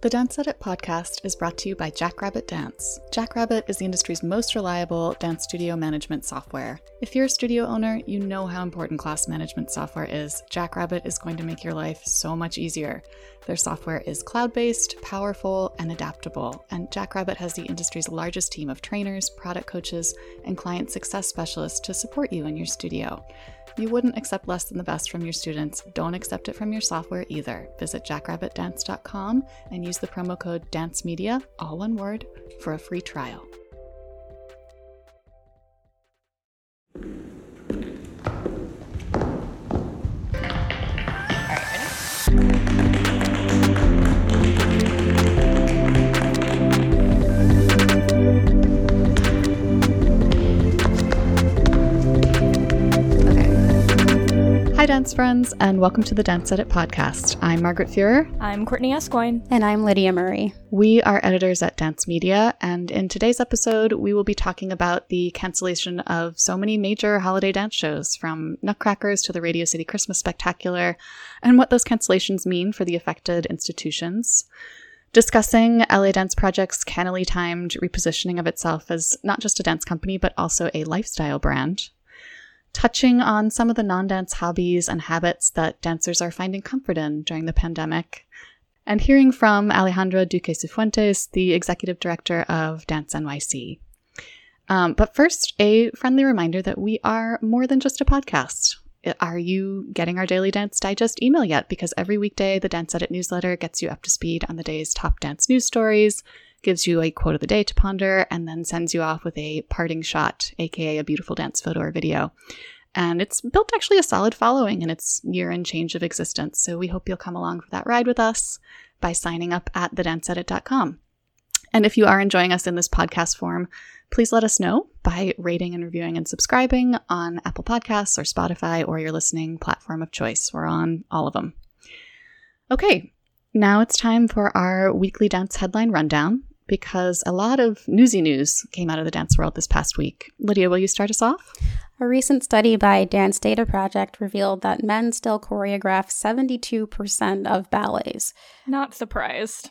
The Dance Edit podcast is brought to you by Jackrabbit Dance. Jackrabbit is the industry's most reliable dance studio management software. If you're a studio owner, you know how important class management software is. Jackrabbit is going to make your life so much easier. Their software is cloud based, powerful, and adaptable, and Jackrabbit has the industry's largest team of trainers, product coaches, and client success specialists to support you in your studio. You wouldn't accept less than the best from your students. Don't accept it from your software either. Visit jackrabbitdance.com and use the promo code DANCEMEDIA, all one word, for a free trial. Dance friends, and welcome to the Dance Edit podcast. I'm Margaret Fuhrer. I'm Courtney Escoyne. And I'm Lydia Murray. We are editors at Dance Media, and in today's episode, we will be talking about the cancellation of so many major holiday dance shows, from Nutcrackers to the Radio City Christmas Spectacular, and what those cancellations mean for the affected institutions. Discussing LA Dance Project's cannily timed repositioning of itself as not just a dance company, but also a lifestyle brand touching on some of the non dance hobbies and habits that dancers are finding comfort in during the pandemic, and hearing from Alejandra Duque Cifuentes, the executive director of Dance NYC. Um, but first, a friendly reminder that we are more than just a podcast. Are you getting our Daily Dance Digest email yet? Because every weekday, the Dance Edit newsletter gets you up to speed on the day's top dance news stories, gives you a quote of the day to ponder, and then sends you off with a parting shot, aka a beautiful dance photo or video. And it's built actually a solid following in its year and change of existence. So we hope you'll come along for that ride with us by signing up at thedanceedit.com. And if you are enjoying us in this podcast form, please let us know by rating and reviewing and subscribing on Apple Podcasts or Spotify or your listening platform of choice. We're on all of them. Okay, now it's time for our weekly dance headline rundown because a lot of newsy news came out of the dance world this past week. Lydia, will you start us off? A recent study by Dance Data Project revealed that men still choreograph 72% of ballets. Not surprised.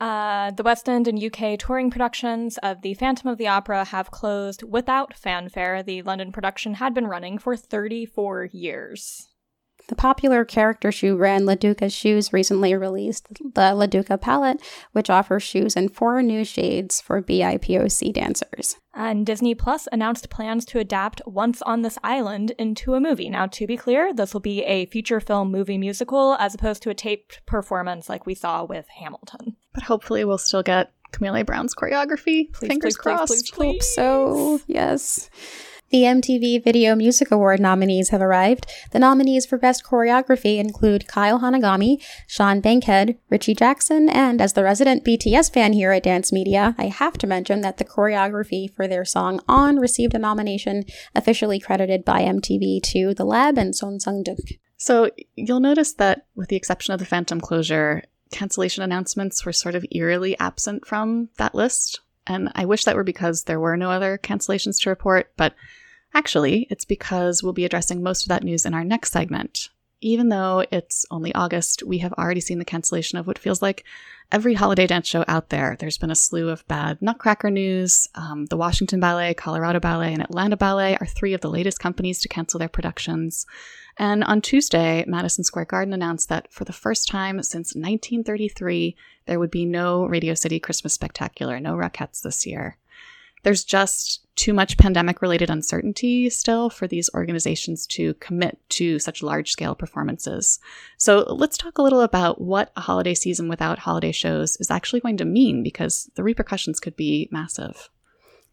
Uh, the West End and UK touring productions of The Phantom of the Opera have closed without fanfare. The London production had been running for 34 years. The popular character shoe brand Laduca Shoes recently released the Laduca palette, which offers shoes in four new shades for BIPOC dancers. And Disney Plus announced plans to adapt Once on This Island into a movie. Now, to be clear, this will be a feature film movie musical as opposed to a taped performance like we saw with Hamilton. But hopefully, we'll still get Camille Brown's choreography. Please, Fingers please, crossed. Please, please, Hope so. Yes. The MTV Video Music Award nominees have arrived. The nominees for Best Choreography include Kyle Hanagami, Sean Bankhead, Richie Jackson, and as the resident BTS fan here at Dance Media, I have to mention that the choreography for their song On received a nomination officially credited by MTV to The Lab and Son Sung Deuk. So you'll notice that, with the exception of the Phantom closure, cancellation announcements were sort of eerily absent from that list. And I wish that were because there were no other cancellations to report, but Actually, it's because we'll be addressing most of that news in our next segment. Even though it's only August, we have already seen the cancellation of what feels like every holiday dance show out there. There's been a slew of bad Nutcracker news. Um, the Washington Ballet, Colorado Ballet, and Atlanta Ballet are three of the latest companies to cancel their productions. And on Tuesday, Madison Square Garden announced that for the first time since 1933, there would be no Radio City Christmas Spectacular, no Rockettes this year there's just too much pandemic related uncertainty still for these organizations to commit to such large scale performances. So let's talk a little about what a holiday season without holiday shows is actually going to mean because the repercussions could be massive.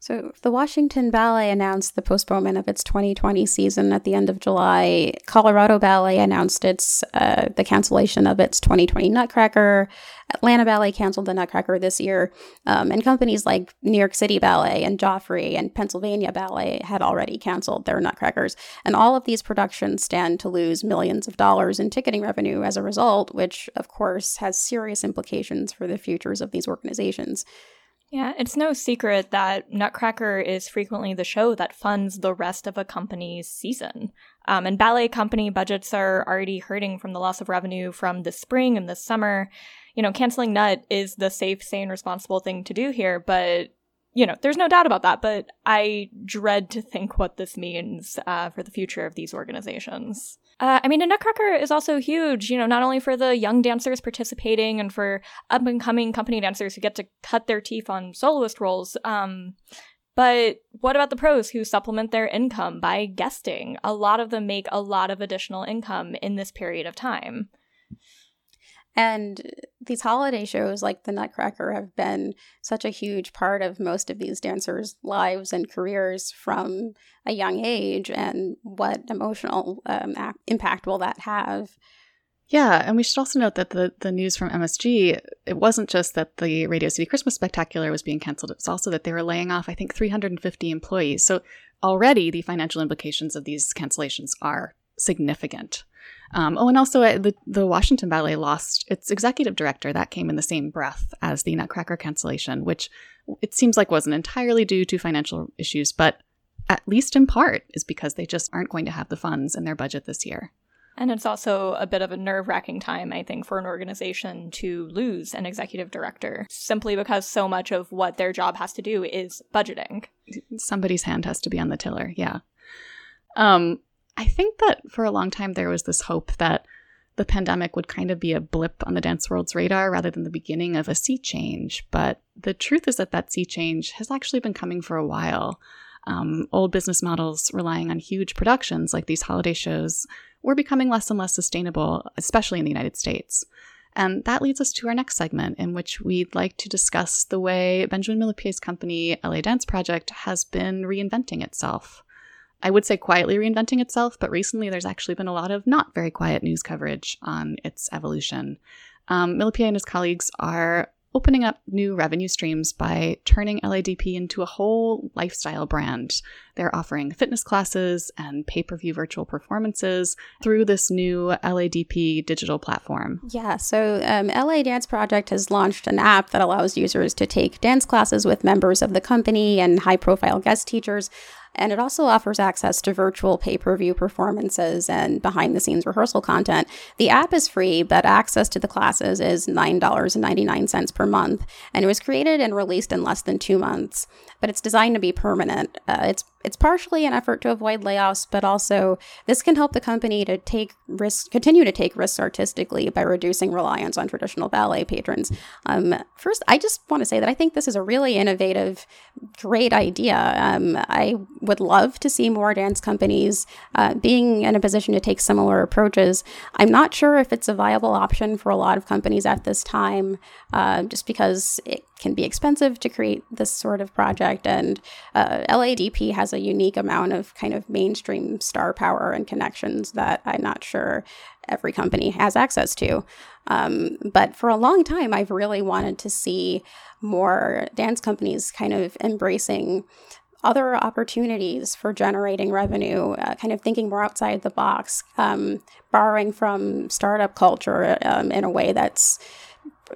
So, the Washington Ballet announced the postponement of its 2020 season at the end of July. Colorado Ballet announced its uh, the cancellation of its 2020 Nutcracker. Atlanta Ballet canceled the Nutcracker this year, um, and companies like New York City Ballet and Joffrey and Pennsylvania Ballet had already canceled their Nutcrackers. And all of these productions stand to lose millions of dollars in ticketing revenue as a result, which of course has serious implications for the futures of these organizations. Yeah, it's no secret that Nutcracker is frequently the show that funds the rest of a company's season. Um, and ballet company budgets are already hurting from the loss of revenue from the spring and the summer. you know, canceling Nut is the safe, sane, responsible thing to do here, but you know, there's no doubt about that, but I dread to think what this means uh, for the future of these organizations. Uh, I mean, a Nutcracker is also huge, you know, not only for the young dancers participating and for up and coming company dancers who get to cut their teeth on soloist roles, um, but what about the pros who supplement their income by guesting? A lot of them make a lot of additional income in this period of time. And these holiday shows like the Nutcracker have been such a huge part of most of these dancers' lives and careers from a young age. And what emotional um, impact will that have? Yeah, and we should also note that the, the news from MSG, it wasn't just that the Radio City Christmas Spectacular was being canceled, it was also that they were laying off, I think, 350 employees. So already the financial implications of these cancellations are significant. Um, oh, and also uh, the, the Washington Ballet lost its executive director. That came in the same breath as the Nutcracker cancellation, which it seems like wasn't entirely due to financial issues, but at least in part is because they just aren't going to have the funds in their budget this year. And it's also a bit of a nerve wracking time, I think, for an organization to lose an executive director simply because so much of what their job has to do is budgeting. Somebody's hand has to be on the tiller, yeah. Um, I think that for a long time there was this hope that the pandemic would kind of be a blip on the dance world's radar rather than the beginning of a sea change. But the truth is that that sea change has actually been coming for a while. Um, old business models relying on huge productions like these holiday shows were becoming less and less sustainable, especially in the United States. And that leads us to our next segment, in which we'd like to discuss the way Benjamin Millepied's company, LA Dance Project, has been reinventing itself. I would say quietly reinventing itself, but recently there's actually been a lot of not very quiet news coverage on its evolution. Um, and his colleagues are opening up new revenue streams by turning LADP into a whole lifestyle brand. They're offering fitness classes and pay per view virtual performances through this new LADP digital platform. Yeah, so um, LA Dance Project has launched an app that allows users to take dance classes with members of the company and high profile guest teachers and it also offers access to virtual pay per view performances and behind the scenes rehearsal content. The app is free, but access to the classes is $9.99 per month. And it was created and released in less than two months, but it's designed to be permanent. Uh, it's it's partially an effort to avoid layoffs, but also this can help the company to take risks, continue to take risks artistically by reducing reliance on traditional ballet patrons. Um, first, I just want to say that I think this is a really innovative, great idea. Um, I would love to see more dance companies uh, being in a position to take similar approaches. I'm not sure if it's a viable option for a lot of companies at this time, uh, just because it can be expensive to create this sort of project. And uh, LADP has a unique amount of kind of mainstream star power and connections that I'm not sure every company has access to. Um, but for a long time, I've really wanted to see more dance companies kind of embracing other opportunities for generating revenue, uh, kind of thinking more outside the box, um, borrowing from startup culture um, in a way that's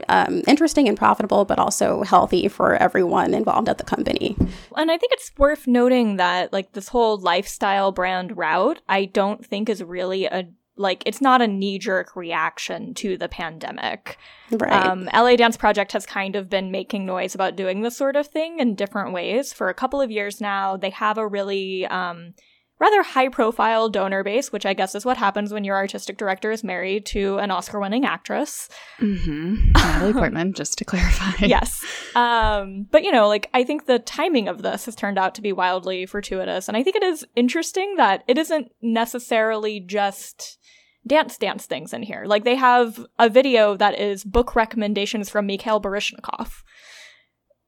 um, interesting and profitable, but also healthy for everyone involved at the company. And I think it's worth noting that, like, this whole lifestyle brand route, I don't think is really a like it's not a knee jerk reaction to the pandemic. Right. Um, LA Dance Project has kind of been making noise about doing this sort of thing in different ways for a couple of years now. They have a really um, rather high profile donor base, which I guess is what happens when your artistic director is married to an Oscar winning actress. Mm-hmm. Natalie Portman, just to clarify. yes. Um, but, you know, like, I think the timing of this has turned out to be wildly fortuitous. And I think it is interesting that it isn't necessarily just dance dance things in here. Like, they have a video that is book recommendations from Mikhail Baryshnikov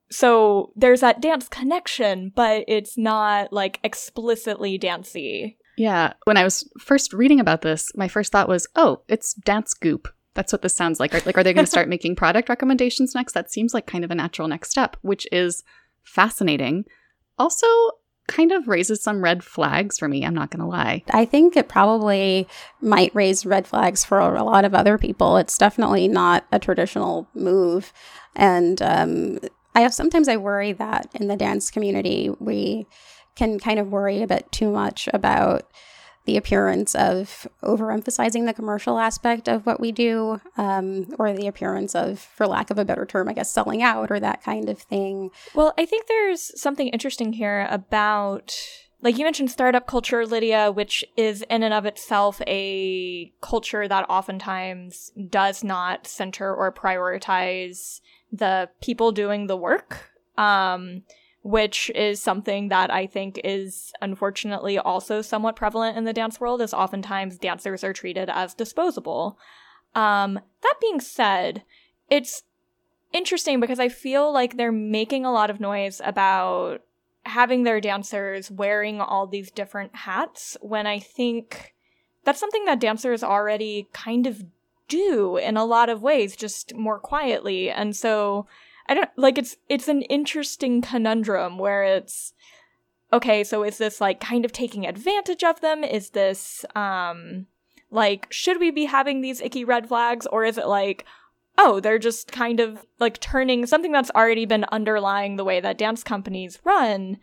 so there's that dance connection, but it's not like explicitly dancey. Yeah. When I was first reading about this, my first thought was, oh, it's dance goop. That's what this sounds like. Like, are they going to start making product recommendations next? That seems like kind of a natural next step, which is fascinating. Also, kind of raises some red flags for me. I'm not going to lie. I think it probably might raise red flags for a lot of other people. It's definitely not a traditional move. And um, I sometimes I worry that in the dance community we can kind of worry a bit too much about the appearance of overemphasizing the commercial aspect of what we do, um, or the appearance of, for lack of a better term, I guess, selling out or that kind of thing. Well, I think there's something interesting here about like you mentioned startup culture lydia which is in and of itself a culture that oftentimes does not center or prioritize the people doing the work um, which is something that i think is unfortunately also somewhat prevalent in the dance world is oftentimes dancers are treated as disposable. Um, that being said it's interesting because i feel like they're making a lot of noise about having their dancers wearing all these different hats when I think that's something that dancers already kind of do in a lot of ways, just more quietly. And so I don't like it's it's an interesting conundrum where it's okay, so is this like kind of taking advantage of them? Is this um like should we be having these icky red flags or is it like oh, they're just kind of like turning something that's already been underlying the way that dance companies run.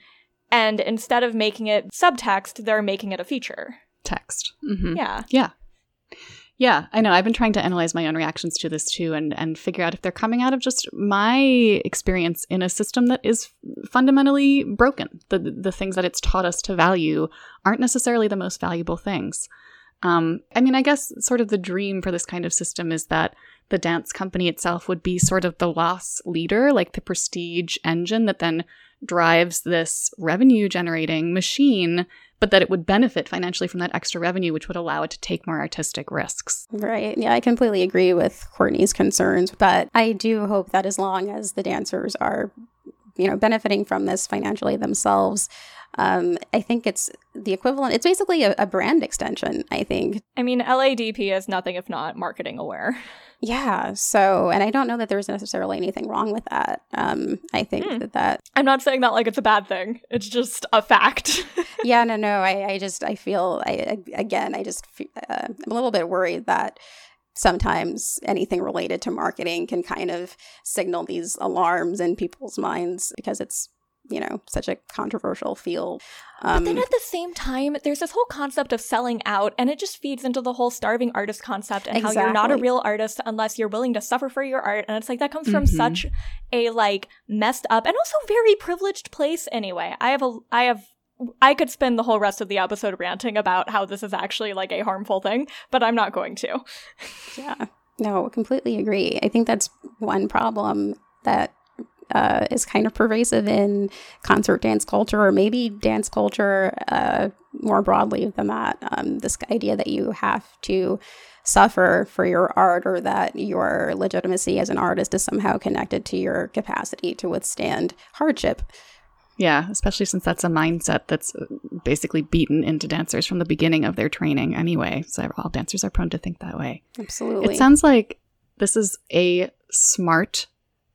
And instead of making it subtext, they're making it a feature. Text. Mm-hmm. Yeah. Yeah. Yeah, I know. I've been trying to analyze my own reactions to this too and, and figure out if they're coming out of just my experience in a system that is fundamentally broken. The, the things that it's taught us to value aren't necessarily the most valuable things. Um, I mean, I guess sort of the dream for this kind of system is that the dance company itself would be sort of the loss leader, like the prestige engine that then drives this revenue generating machine, but that it would benefit financially from that extra revenue, which would allow it to take more artistic risks. Right. Yeah, I completely agree with Courtney's concerns, but I do hope that as long as the dancers are, you know, benefiting from this financially themselves, um, I think it's the equivalent. It's basically a, a, brand extension. I think. I mean, LADP is nothing if not marketing aware. Yeah. So, and I don't know that there's necessarily anything wrong with that. Um, I think hmm. that that. I'm not saying that like it's a bad thing. It's just a fact. yeah. No. No. I. I just. I feel. I. I again. I just. Uh, I'm a little bit worried that sometimes anything related to marketing can kind of signal these alarms in people's minds because it's you know such a controversial field um, but then at the same time there's this whole concept of selling out and it just feeds into the whole starving artist concept and exactly. how you're not a real artist unless you're willing to suffer for your art and it's like that comes from mm-hmm. such a like messed up and also very privileged place anyway i have a i have I could spend the whole rest of the episode ranting about how this is actually like a harmful thing, but I'm not going to. yeah. No, completely agree. I think that's one problem that uh, is kind of pervasive in concert dance culture or maybe dance culture uh, more broadly than that. Um, this idea that you have to suffer for your art or that your legitimacy as an artist is somehow connected to your capacity to withstand hardship. Yeah, especially since that's a mindset that's basically beaten into dancers from the beginning of their training anyway. So all dancers are prone to think that way. Absolutely. It sounds like this is a smart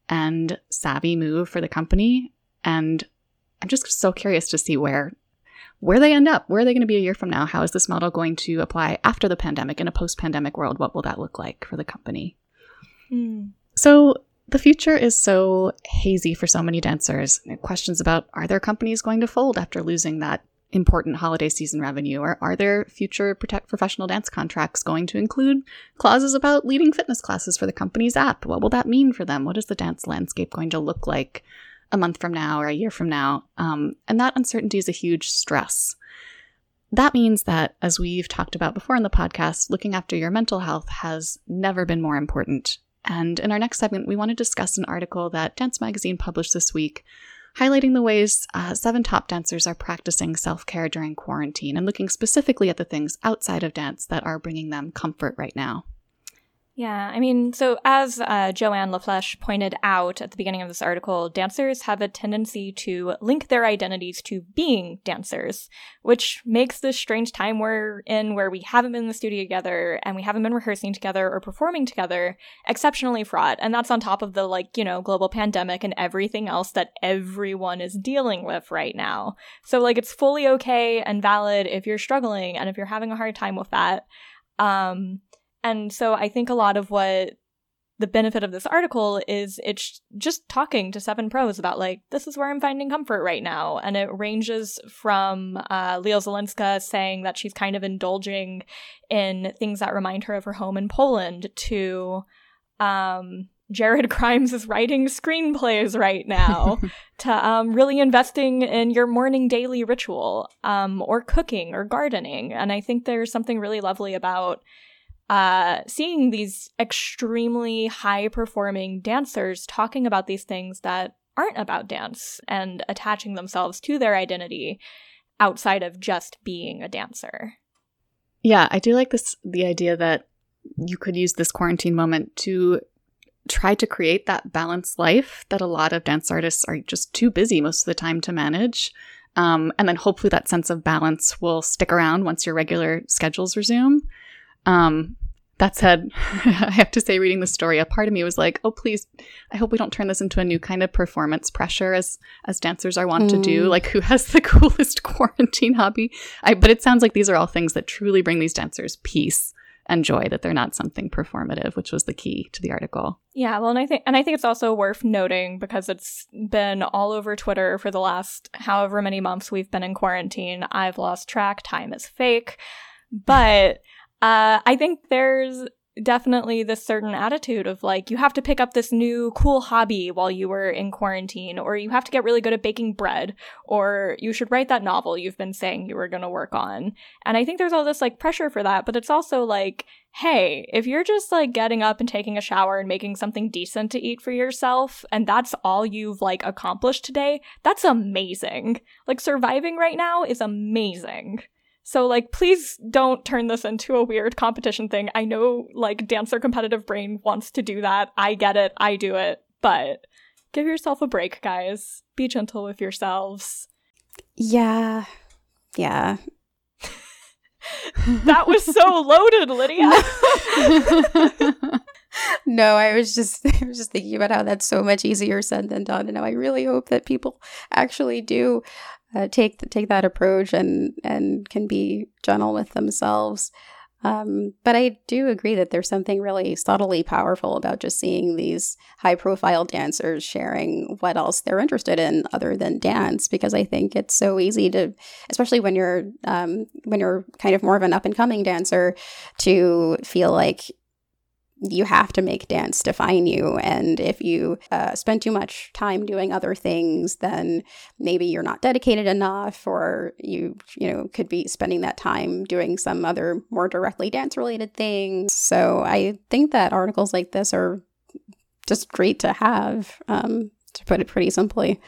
and savvy move for the company. And I'm just so curious to see where where they end up. Where are they going to be a year from now? How is this model going to apply after the pandemic in a post-pandemic world? What will that look like for the company? Hmm. So the future is so hazy for so many dancers. Questions about are their companies going to fold after losing that important holiday season revenue? Or are their future professional dance contracts going to include clauses about leading fitness classes for the company's app? What will that mean for them? What is the dance landscape going to look like a month from now or a year from now? Um, and that uncertainty is a huge stress. That means that, as we've talked about before in the podcast, looking after your mental health has never been more important. And in our next segment, we want to discuss an article that Dance Magazine published this week highlighting the ways uh, seven top dancers are practicing self care during quarantine and looking specifically at the things outside of dance that are bringing them comfort right now. Yeah, I mean, so as uh, Joanne LaFleche pointed out at the beginning of this article, dancers have a tendency to link their identities to being dancers, which makes this strange time we're in where we haven't been in the studio together and we haven't been rehearsing together or performing together exceptionally fraught. And that's on top of the, like, you know, global pandemic and everything else that everyone is dealing with right now. So, like, it's fully okay and valid if you're struggling and if you're having a hard time with that. Um, and so I think a lot of what the benefit of this article is it's just talking to seven pros about like this is where i'm finding comfort right now. And it ranges from uh, leo zelenska saying that she's kind of indulging in things that remind her of her home in poland to um, jared grimes is writing screenplays right now to um, really investing in your morning daily ritual um, or cooking or gardening. And i think there's something really lovely about uh, seeing these extremely high performing dancers talking about these things that aren't about dance and attaching themselves to their identity outside of just being a dancer. Yeah, I do like this the idea that you could use this quarantine moment to try to create that balanced life that a lot of dance artists are just too busy most of the time to manage. Um, and then hopefully that sense of balance will stick around once your regular schedules resume. Um, that said, I have to say, reading the story, a part of me was like, "Oh, please! I hope we don't turn this into a new kind of performance pressure, as as dancers are wont mm. to do. Mm. Like, who has the coolest quarantine hobby?" I, but it sounds like these are all things that truly bring these dancers peace and joy. That they're not something performative, which was the key to the article. Yeah, well, and I think and I think it's also worth noting because it's been all over Twitter for the last however many months we've been in quarantine. I've lost track. Time is fake, but. Uh, I think there's definitely this certain attitude of like you have to pick up this new cool hobby while you were in quarantine or you have to get really good at baking bread or you should write that novel you've been saying you were going to work on. And i think there's all this like pressure for that but it's also like hey if you're just like getting up and taking a shower and making something decent to eat for yourself and that's all you've like accomplished today that's amazing. Like surviving right now is amazing so, like, please don't turn this into a weird competition thing. I know, like, Dancer Competitive Brain wants to do that. I get it. I do it. But give yourself a break, guys. Be gentle with yourselves. Yeah. Yeah. that was so loaded, Lydia. no, I was just I was just thinking about how that's so much easier said than done, and now I really hope that people actually do uh, take take that approach and and can be gentle with themselves. Um, but I do agree that there's something really subtly powerful about just seeing these high profile dancers sharing what else they're interested in other than dance, because I think it's so easy to, especially when you're um, when you're kind of more of an up and coming dancer, to feel like you have to make dance define you. And if you uh, spend too much time doing other things, then maybe you're not dedicated enough, or you, you know, could be spending that time doing some other more directly dance related things. So I think that articles like this are just great to have, um, to put it pretty simply.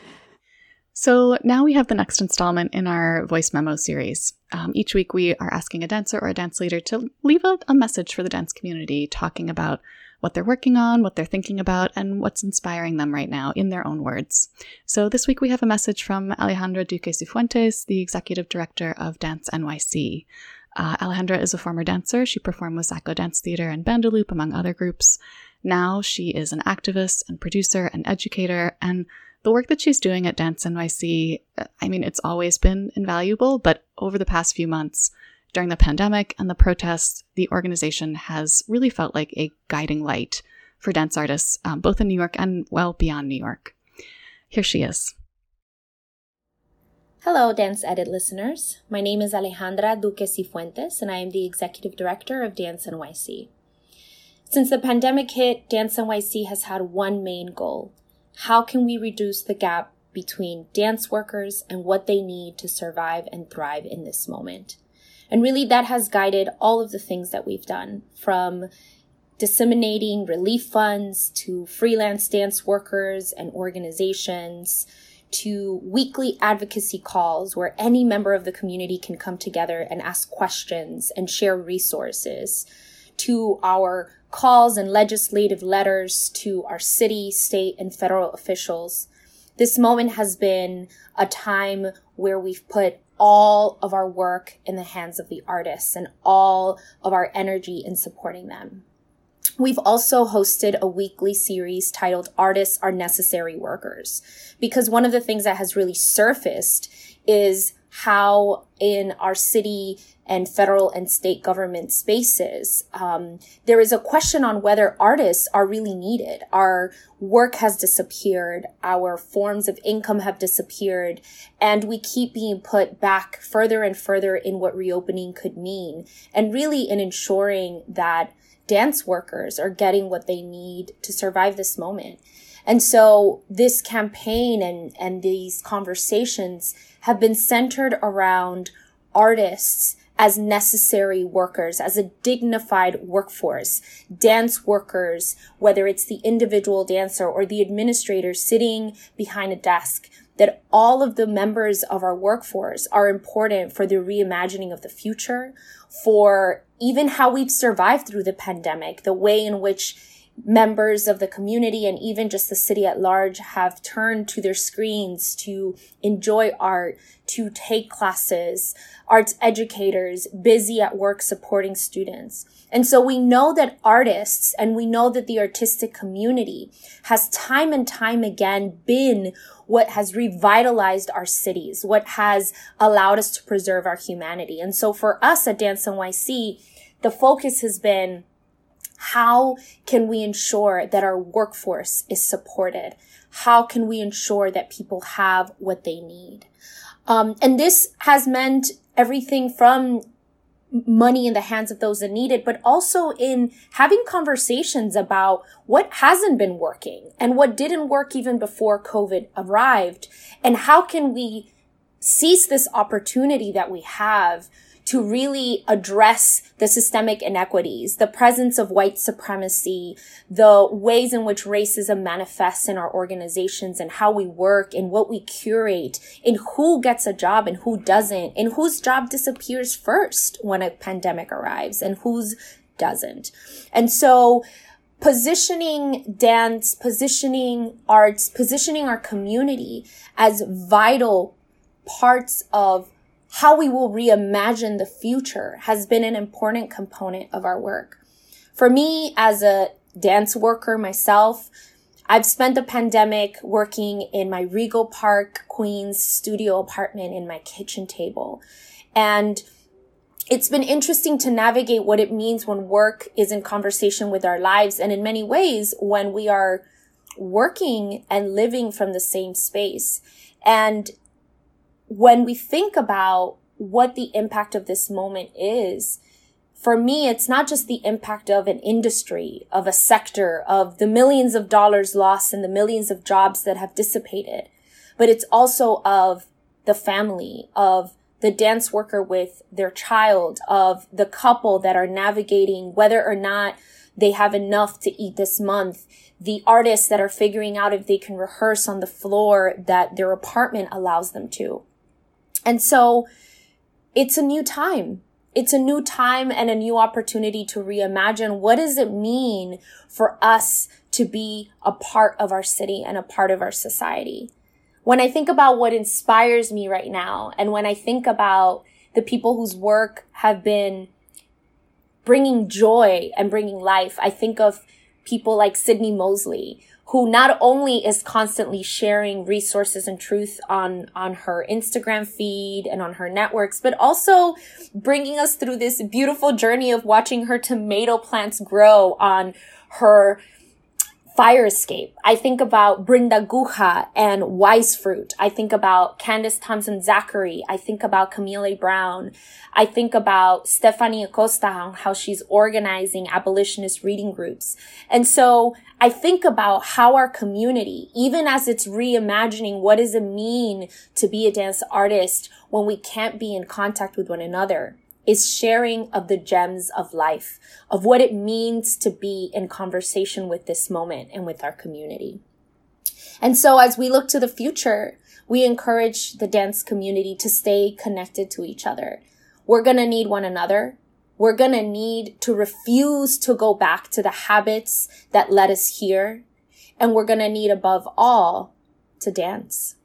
So now we have the next installment in our voice memo series. Um, each week, we are asking a dancer or a dance leader to leave a, a message for the dance community, talking about what they're working on, what they're thinking about, and what's inspiring them right now in their own words. So this week, we have a message from Alejandra Duque Cifuentes, the executive director of Dance NYC. Uh, Alejandra is a former dancer. She performed with Zaccho Dance Theater and Bandaloop, among other groups. Now she is an activist and producer and educator, and the work that she's doing at Dance NYC, I mean, it's always been invaluable, but over the past few months, during the pandemic and the protests, the organization has really felt like a guiding light for dance artists, um, both in New York and well beyond New York. Here she is. Hello, Dance Edit listeners. My name is Alejandra Duque Cifuentes, and I am the executive director of Dance NYC. Since the pandemic hit, Dance NYC has had one main goal how can we reduce the gap between dance workers and what they need to survive and thrive in this moment? And really, that has guided all of the things that we've done from disseminating relief funds to freelance dance workers and organizations to weekly advocacy calls where any member of the community can come together and ask questions and share resources to our calls and legislative letters to our city, state, and federal officials. This moment has been a time where we've put all of our work in the hands of the artists and all of our energy in supporting them. We've also hosted a weekly series titled Artists Are Necessary Workers, because one of the things that has really surfaced is how in our city and federal and state government spaces, um, there is a question on whether artists are really needed. Our work has disappeared, our forms of income have disappeared, and we keep being put back further and further in what reopening could mean, and really in ensuring that dance workers are getting what they need to survive this moment. And so this campaign and, and these conversations have been centered around artists as necessary workers, as a dignified workforce, dance workers, whether it's the individual dancer or the administrator sitting behind a desk, that all of the members of our workforce are important for the reimagining of the future, for even how we've survived through the pandemic, the way in which members of the community and even just the city at large have turned to their screens to enjoy art, to take classes, arts educators busy at work supporting students. And so we know that artists and we know that the artistic community has time and time again been what has revitalized our cities, what has allowed us to preserve our humanity. And so for us at Dance NYC, the focus has been how can we ensure that our workforce is supported? How can we ensure that people have what they need? Um, and this has meant everything from money in the hands of those that need it, but also in having conversations about what hasn't been working and what didn't work even before COVID arrived. And how can we seize this opportunity that we have to really address the systemic inequities, the presence of white supremacy, the ways in which racism manifests in our organizations and how we work and what we curate and who gets a job and who doesn't and whose job disappears first when a pandemic arrives and whose doesn't. And so, positioning dance, positioning arts, positioning our community as vital parts of how we will reimagine the future has been an important component of our work. For me, as a dance worker myself, I've spent the pandemic working in my Rego Park, Queens studio apartment in my kitchen table. And it's been interesting to navigate what it means when work is in conversation with our lives. And in many ways, when we are working and living from the same space. And when we think about what the impact of this moment is, for me, it's not just the impact of an industry, of a sector, of the millions of dollars lost and the millions of jobs that have dissipated, but it's also of the family, of the dance worker with their child, of the couple that are navigating whether or not they have enough to eat this month, the artists that are figuring out if they can rehearse on the floor that their apartment allows them to. And so it's a new time. It's a new time and a new opportunity to reimagine what does it mean for us to be a part of our city and a part of our society. When I think about what inspires me right now and when I think about the people whose work have been bringing joy and bringing life, I think of people like Sydnie Mosley, who not only is constantly sharing resources and truth on, on her Instagram feed and on her networks, but also bringing us through this beautiful journey of watching her tomato plants grow on her Fire Escape. I think about Brinda Guha and Wise Fruit. I think about Candace Thompson Zachary. I think about Camille Brown. I think about Stephanie Acosta and how she's organizing abolitionist reading groups. And so I think about how our community, even as it's reimagining what does it mean to be a dance artist when we can't be in contact with one another, is sharing of the gems of life, of what it means to be in conversation with this moment and with our community. And so as we look to the future, we encourage the dance community to stay connected to each other. We're going to need one another. We're going to need to refuse to go back to the habits that led us here. And we're going to need above all to dance.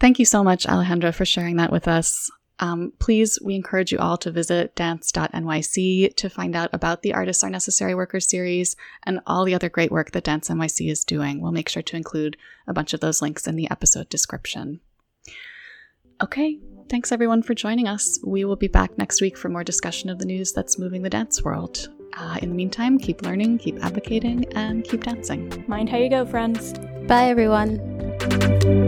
Thank you so much, Alejandra, for sharing that with us. Um, please, we encourage you all to visit dance.nyc to find out about the Artists Are Necessary Workers series and all the other great work that Dance NYC is doing. We'll make sure to include a bunch of those links in the episode description. Okay, thanks everyone for joining us. We will be back next week for more discussion of the news that's moving the dance world. Uh, in the meantime, keep learning, keep advocating, and keep dancing. Mind how you go, friends. Bye, everyone.